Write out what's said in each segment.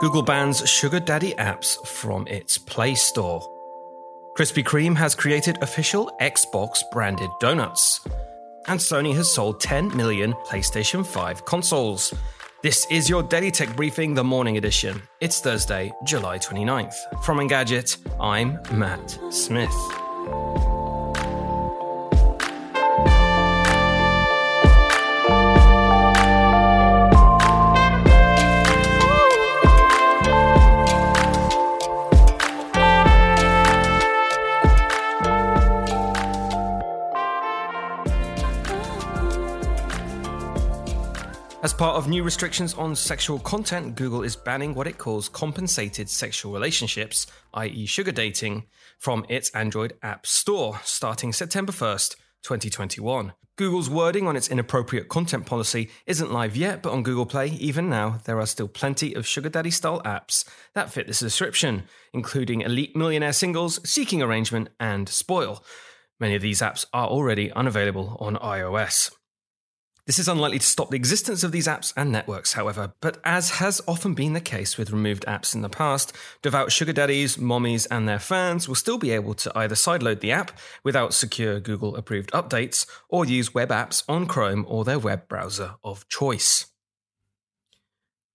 Google bans Sugar Daddy apps from its Play Store. Krispy Kreme has created official Xbox branded donuts. And Sony has sold 10 million PlayStation 5 consoles. This is your Daily Tech Briefing, the morning edition. It's Thursday, July 29th. From Engadget, I'm Matt Smith. As part of new restrictions on sexual content, Google is banning what it calls compensated sexual relationships, i.e., sugar dating, from its Android App Store starting September 1st, 2021. Google's wording on its inappropriate content policy isn't live yet, but on Google Play, even now, there are still plenty of sugar daddy style apps that fit this description, including Elite Millionaire Singles, Seeking Arrangement, and Spoil. Many of these apps are already unavailable on iOS. This is unlikely to stop the existence of these apps and networks, however, but as has often been the case with removed apps in the past, devout sugar daddies, mommies, and their fans will still be able to either sideload the app without secure Google approved updates or use web apps on Chrome or their web browser of choice.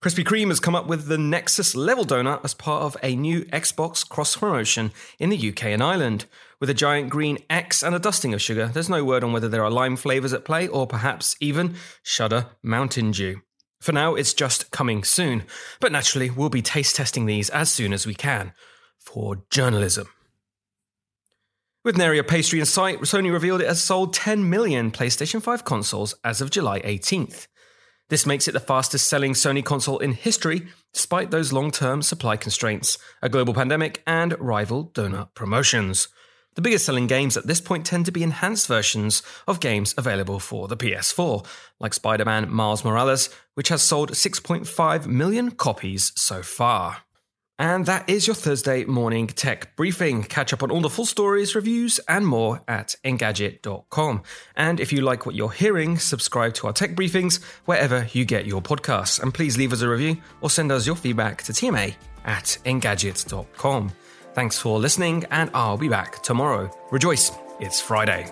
Krispy Kreme has come up with the Nexus Level Donut as part of a new Xbox cross promotion in the UK and Ireland. With a giant green X and a dusting of sugar, there's no word on whether there are lime flavours at play or perhaps even Shudder Mountain Dew. For now, it's just coming soon, but naturally, we'll be taste testing these as soon as we can for journalism. With Neria pastry in sight, Sony revealed it has sold 10 million PlayStation 5 consoles as of July 18th. This makes it the fastest selling Sony console in history, despite those long term supply constraints, a global pandemic, and rival donut promotions. The biggest selling games at this point tend to be enhanced versions of games available for the PS4, like Spider Man Miles Morales, which has sold 6.5 million copies so far. And that is your Thursday morning tech briefing. Catch up on all the full stories, reviews, and more at engadget.com. And if you like what you're hearing, subscribe to our tech briefings wherever you get your podcasts. And please leave us a review or send us your feedback to tma at engadget.com. Thanks for listening, and I'll be back tomorrow. Rejoice, it's Friday.